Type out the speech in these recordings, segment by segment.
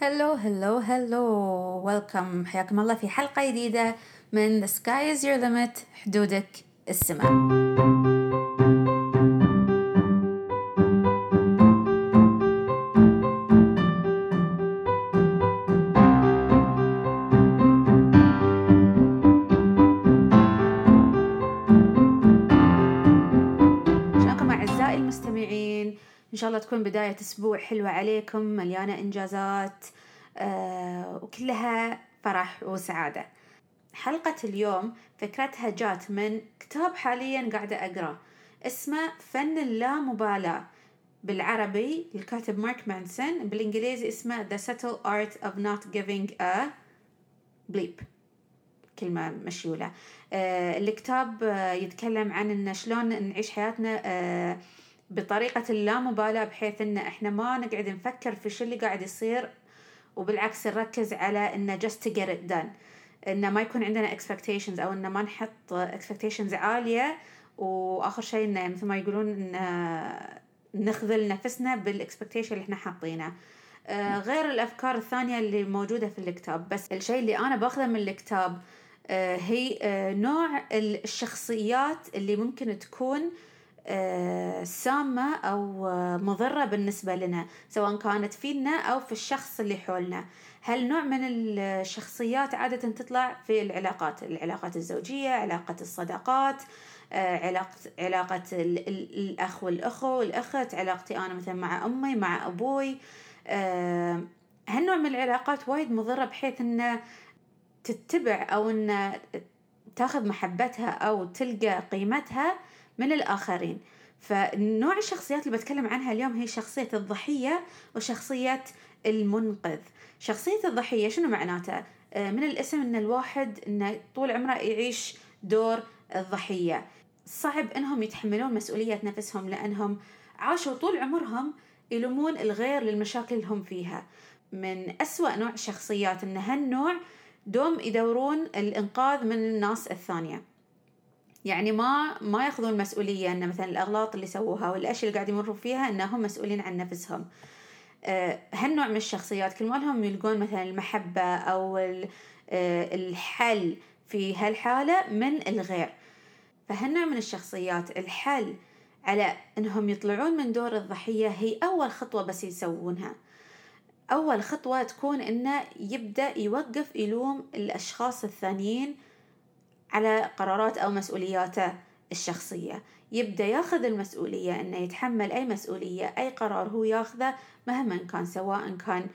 هلو هلو هلو ويلكم حياكم الله في حلقة جديدة من The Sky is Your Limit حدودك السماء. إن شاء الله تكون بداية أسبوع حلوة عليكم مليانة إنجازات آه وكلها فرح وسعادة. حلقة اليوم فكرتها جات من كتاب حاليا قاعدة أقرأ اسمه فن اللامبالاة بالعربي الكاتب مارك مانسون بالإنجليزي اسمه The Subtle Art of Not Giving a Bleep. كلمة مشيولة. آه الكتاب آه يتكلم عن إن شلون نعيش حياتنا آه بطريقة اللامبالاة بحيث إن إحنا ما نقعد نفكر في شو اللي قاعد يصير وبالعكس نركز على إنه just to get it done. إنه ما يكون عندنا expectations أو إنه ما نحط expectations عالية وآخر شيء إنه مثل ما يقولون إنه نخذل نفسنا بالاكسبكتيشن اللي إحنا حاطينه. آه غير الأفكار الثانية اللي موجودة في الكتاب. بس الشيء اللي أنا باخذه من الكتاب آه هي آه نوع الشخصيات اللي ممكن تكون سامة أو آه، مضرة بالنسبة لنا سواء كانت فينا أو في الشخص اللي حولنا. هل نوع من الشخصيات عادة تطلع في العلاقات؟ العلاقات الزوجية علاقة الصداقات آه، علاقة علاقة ال- ال- الأخ والأخو والأخت علاقتي أنا مثلا مع أمي مع أبوي. آه، هالنوع من العلاقات وايد مضرة بحيث أنه تتبع أو أن تاخذ محبتها أو تلقى قيمتها؟ من الآخرين. فنوع الشخصيات اللي بتكلم عنها اليوم هي شخصية الضحية وشخصية المنقذ. شخصية الضحية شنو معناته؟ آه، من الاسم إن الواحد إنه طول عمره يعيش دور الضحية. صعب إنهم يتحملون مسؤولية نفسهم لأنهم عاشوا طول عمرهم يلومون الغير للمشاكل اللي هم فيها. من أسوأ نوع الشخصيات إن هالنوع دوم يدورون الإنقاذ من الناس الثانية. يعني ما ما ياخذون مسؤولية إن مثلا الأغلاط اللي سووها والأشياء اللي قاعد يمروا فيها إنهم مسؤولين عن نفسهم. آه، هالنوع من الشخصيات كل ما لهم يلقون مثلا المحبة أو آه، الحل في هالحالة من الغير. فهالنوع من الشخصيات الحل على إنهم يطلعون من دور الضحية هي أول خطوة بس يسوونها. أول خطوة تكون إنه يبدأ يوقف يلوم الأشخاص الثانيين على قرارات أو مسؤولياته الشخصية. يبدأ ياخذ المسؤولية إنه يتحمل أي مسؤولية أي قرار هو ياخذه مهما كان سواء كان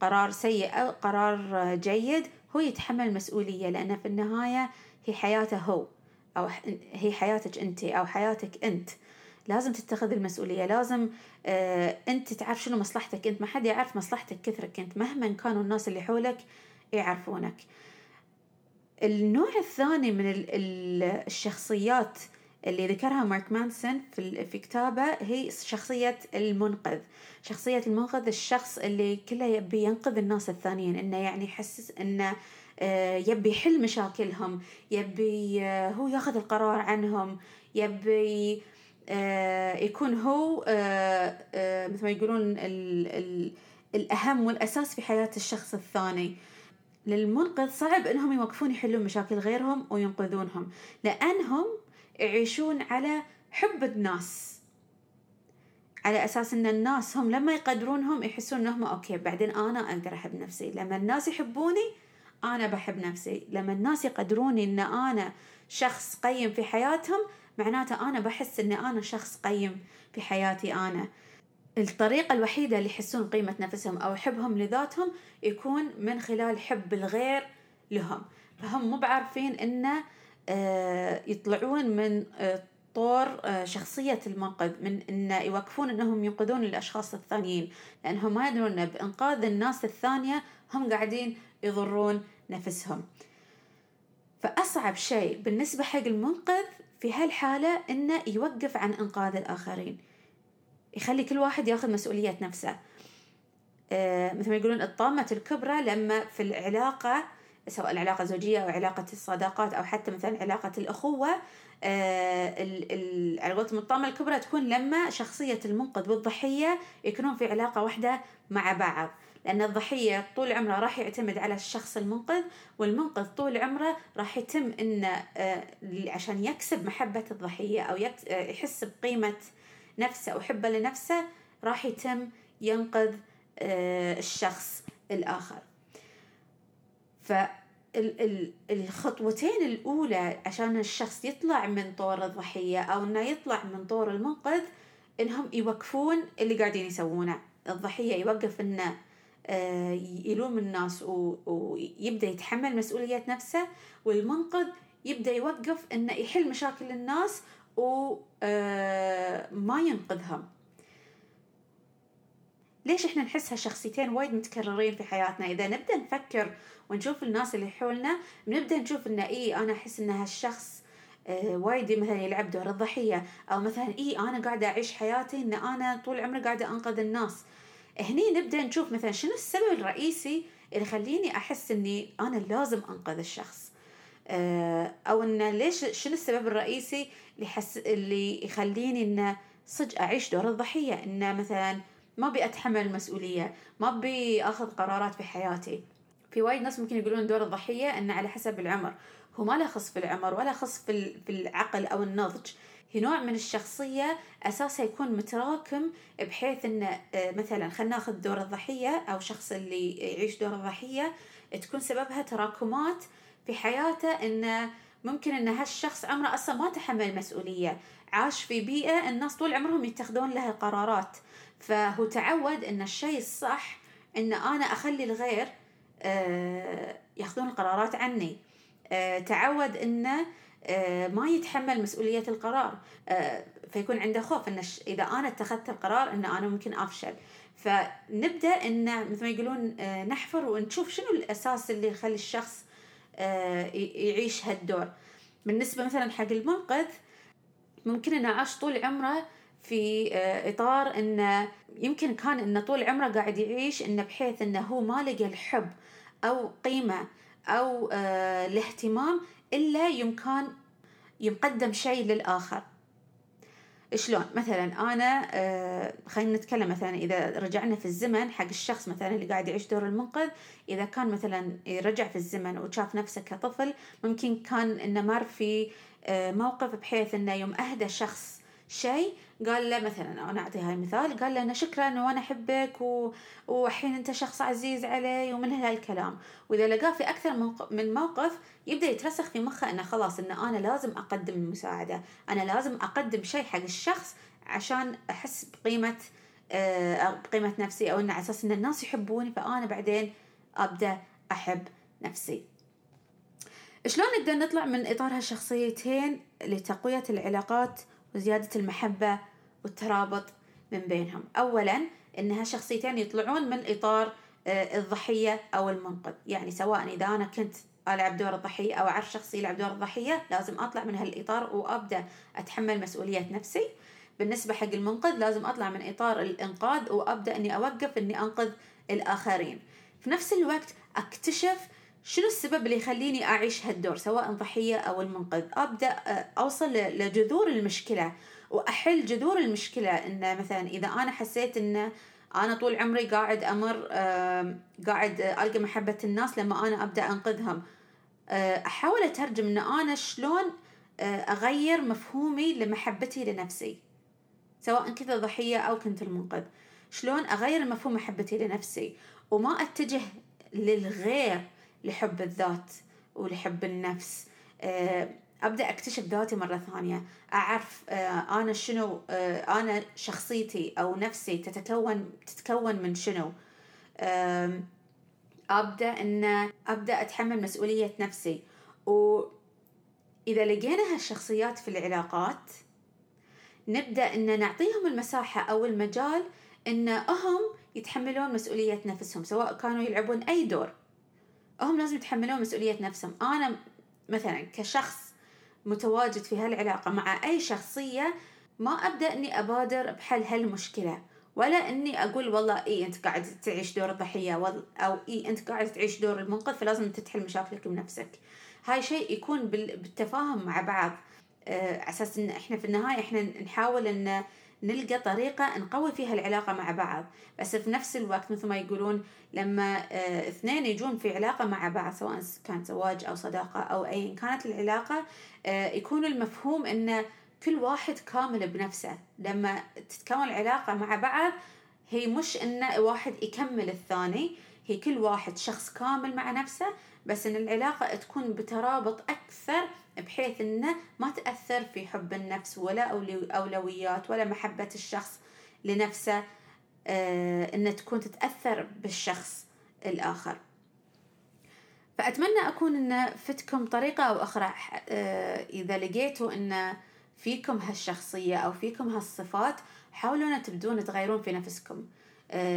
قرار سيء أو قرار جيد هو يتحمل المسؤولية لأنه في النهاية هي حياته هو أو هي حياتك أنت أو حياتك أنت. لازم تتخذ المسؤولية لازم آه أنت تعرف شنو مصلحتك أنت. ما حد يعرف مصلحتك كثرك أنت. مهما كانوا الناس اللي حولك يعرفونك. النوع الثاني من ال- ال- الشخصيات اللي ذكرها مارك مانسون في في كتابه هي شخصية المنقذ. شخصية المنقذ الشخص اللي كله يبي ينقذ الناس الثانيين إنه يعني يحسس إنه آه، يبي يحل مشاكلهم يبي آه، هو ياخذ القرار عنهم يبي آه، يكون هو مثل ما يقولون ال ال الأهم والأساس في حياة الشخص الثاني. للمنقذ صعب إنهم يوقفون يحلون مشاكل غيرهم وينقذونهم لأنهم يعيشون على حب الناس على أساس إن الناس هم لما يقدرونهم يحسون إنهم أوكي بعدين أنا أقدر احب نفسي. لما الناس يحبوني أنا بحب نفسي. لما الناس يقدروني إن أنا شخص قيم في حياتهم معناته أنا بحس إن أنا شخص قيم في حياتي أنا. الطريقة الوحيدة اللي يحسون قيمة نفسهم أو حبهم لذاتهم يكون من خلال حب الغير لهم. فهم مو بعارفين إنه آه، يطلعون من آه، طور آه، شخصية المنقذ من إنه يوقفون إنهم ينقذون الأشخاص الثانيين. لأنهم ما يدرون إن بإنقاذ الناس الثانية هم قاعدين يضرون نفسهم. فأصعب شيء بالنسبة حق المنقذ في هالحالة إنه يوقف عن إنقاذ الآخرين. يخلي كل واحد ياخذ مسؤولية نفسه. آه، مثل ما يقولون الطامة الكبرى لما في العلاقة سواء العلاقة الزوجية أو علاقة الصداقات أو حتى مثلا علاقة الأخوة آه، على قولتهم الطامة الكبرى تكون لما شخصية المنقذ والضحية يكونون في علاقة واحدة مع بعض. لأن الضحية طول عمره راح يعتمد على الشخص المنقذ والمنقذ طول عمره راح يتم إنه آه، عشان يكسب محبة الضحية أو يحس بقيمة نفسه أو حبه لنفسه راح يتم ينقذ آه، الشخص الآخر. فالخطوتين الأولى عشان الشخص يطلع من طور الضحية أو إنه يطلع من طور المنقذ إنهم يوقفون اللي قاعدين يسوونه. الضحية يوقف إنه آه، يلوم الناس ويبدأ يتحمل مسؤولية نفسه والمنقذ يبدأ يوقف إنه يحل مشاكل الناس وما آه، ينقذهم ليش إحنا نحس هالشخصيتين وايد متكررين في حياتنا؟ إذا نبدأ نفكر ونشوف الناس اللي حولنا بنبدا نشوف إنه اي أنا أحس إن هالشخص آه وايد مثلا يلعب دور الضحية. أو مثلا اي أنا قاعدة أعيش حياتي إن أنا طول عمري قاعدة أنقذ الناس. هني نبدأ نشوف مثلا شنو السبب الرئيسي اللي يخليني أحس إني أنا لازم أنقذ الشخص؟ أو انه ليش شنو السبب الرئيسي اللي حس اللي يخليني انه صدق أعيش دور الضحيه انه مثلا ما أبي أتحمل المسؤولية ما أبي آخذ قرارات في حياتي. في وايد ناس ممكن يقولون دور الضحيه انه على حسب العمر. هو ما له خص في العمر ولا خص في في العقل أو النضج. هي نوع من الشخصية أساسها يكون متراكم بحيث أنه آه، مثلا خلينا ناخذ دور الضحية أو شخص اللي يعيش دور الضحية تكون سببها تراكمات في حياته أنه ممكن أن هالشخص عمره أصلا ما تحمل مسؤولية عاش في بيئة الناس طول عمرهم يتخذون لها قرارات فهو تعود إن الشيء الصح إن أنا أخلي الغير آه، يأخذون القرارات عني. آه، تعود إنه آه، ما يتحمل مسؤولية القرار. فيكون عنده خوف إن إذا أنا اتخذت القرار إن أنا ممكن أفشل. فنبدأ إن مثل ما يقولون نحفر ونشوف شنو الأساس اللي يخلي الشخص يعيش هالدور. بالنسبة مثلا حق المنقذ ممكن إنه عاش طول عمره في آه، إطار إنه يمكن كان إنه طول عمره قاعد يعيش إنه بحيث إنه هو ما لقى الحب أو قيمة أو آه، الاهتمام إلا يوم كان يقدم شيء للآخر. شلون؟ مثلا أنا آه، خلينا نتكلم مثلا إذا رجعنا في الزمن حق الشخص مثلا اللي قاعد يعيش دور المنقذ إذا كان مثلا رجع في الزمن وشاف نفسه كطفل ممكن كان إنه مر في موقف بحيث إنه يوم أهدى شخص شيء قال له مثلا أنا أعطي هاي مثال قال له أنا شكرا وأنا أحبك و... والحين أنت شخص عزيز علي ومن هالكلام. وإذا لقاه في أكثر من موقف يبدأ يترسخ في مخه إنه خلاص انه أنا لازم أقدم المساعدة. أنا لازم أقدم شيء حق الشخص عشان أحس بقيمة آه بقيمة نفسي أو إنه على أساس إن الناس يحبوني فأنا بعدين أبدأ أحب نفسي. شلون نقدر نطلع من إطار هالشخصيتين لتقوية العلاقات وزيادة المحبة والترابط من بينهم. أولا إنها شخصيتين يطلعون من إطار آه، الضحية أو المنقذ. يعني سواء إذا أنا كنت ألعب دور الضحية أو أعرف شخص يلعب دور الضحية لازم أطلع من هالإطار وأبدأ أتحمل مسؤولية نفسي. بالنسبة حق المنقذ لازم أطلع من إطار الإنقاذ وأبدأ إني أوقف إني أنقذ الآخرين. في نفس الوقت أكتشف شنو السبب اللي يخليني أعيش هالدور سواء ضحية أو المنقذ. أبدأ آه، أوصل لجذور المشكلة. وأحل جذور المشكلة إنه مثلا إذا أنا حسيت إنه أنا طول عمري قاعد أمر قاعد ألقى محبة الناس لما أنا أبدأ أنقذهم آه، أحاول أترجم إن أنا شلون آه، أغير مفهومي لمحبتي لنفسي سواء كنت ضحية أو كنت المنقذ. شلون أغير مفهوم محبتي لنفسي؟ وما أتجه للغير لحب الذات ولحب النفس آه، أبدأ أكتشف ذاتي مرة ثانية. أعرف آه، أنا شنو آه، أنا شخصيتي أو نفسي تتكون تتكون من شنو. أبدأ إن أبدأ أتحمل مسؤولية نفسي. واذا لقينا هالشخصيات في العلاقات نبدأ إن نعطيهم المساحة أو المجال إن هم يتحملون مسؤولية نفسهم سواء كانوا يلعبون أي دور. هم لازم يتحملون مسؤولية نفسهم. أنا مثلا كشخص متواجد في هالعلاقة مع أي شخصية ما أبدأ إني أبادر بحل هالمشكلة. ولا إني أقول والله إي أنت قاعد تعيش دور الضحية أو إي أنت قاعد تعيش دور المنقذ فلازم أنت تحل مشاكلك بنفسك. هاي شيء يكون بالتفاهم مع بعض. آه، أساس إن إحنا في النهاية إحنا نحاول إن نلقى طريقة نقوي فيها العلاقة مع بعض. بس في نفس الوقت مثل ما يقولون لما آه، اثنين يجون في علاقة مع بعض سواء كان زواج أو صداقة أو أي كانت العلاقة آه، يكون المفهوم أن كل واحد كامل بنفسه. لما تتكون العلاقة مع بعض هي مش أن واحد يكمل الثاني هي كل واحد شخص كامل مع نفسه بس إن العلاقة تكون بترابط أكثر بحيث إنه ما تأثر في حب النفس ولا أولويات ولا محبة الشخص لنفسه آه إنه تكون تتأثر بالشخص الآخر. فأتمنى أكون إن فتكم طريقة أو أخرى آه إذا لقيتوا إن فيكم هالشخصية أو فيكم هالصفات حاولوا أن تبدون تغيرون في نفسكم.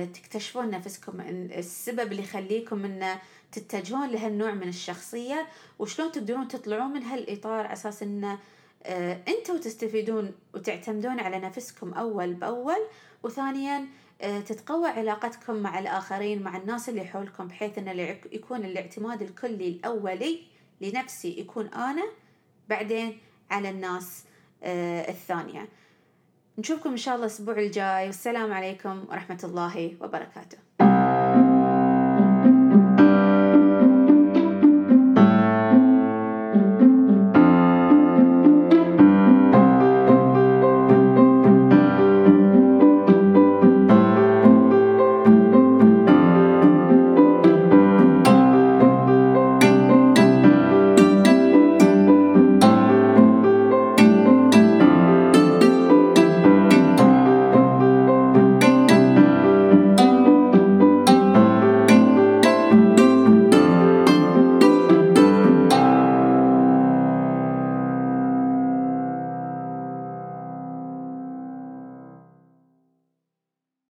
تكتشفون نفسكم السبب اللي يخليكم إن تتجهون لهالنوع من الشخصية وشلون تقدرون تطلعون من هالإطار أساس إن آه أنتوا تستفيدون وتعتمدون على نفسكم أول بأول وثانيا آه تتقوى علاقتكم مع الآخرين مع الناس اللي حولكم بحيث أن يكون الاعتماد الكلي الأولي لنفسي يكون أنا بعدين على الناس آه الثانية. نشوفكم إن شاء الله الأسبوع الجاي. والسلام عليكم ورحمة الله وبركاته.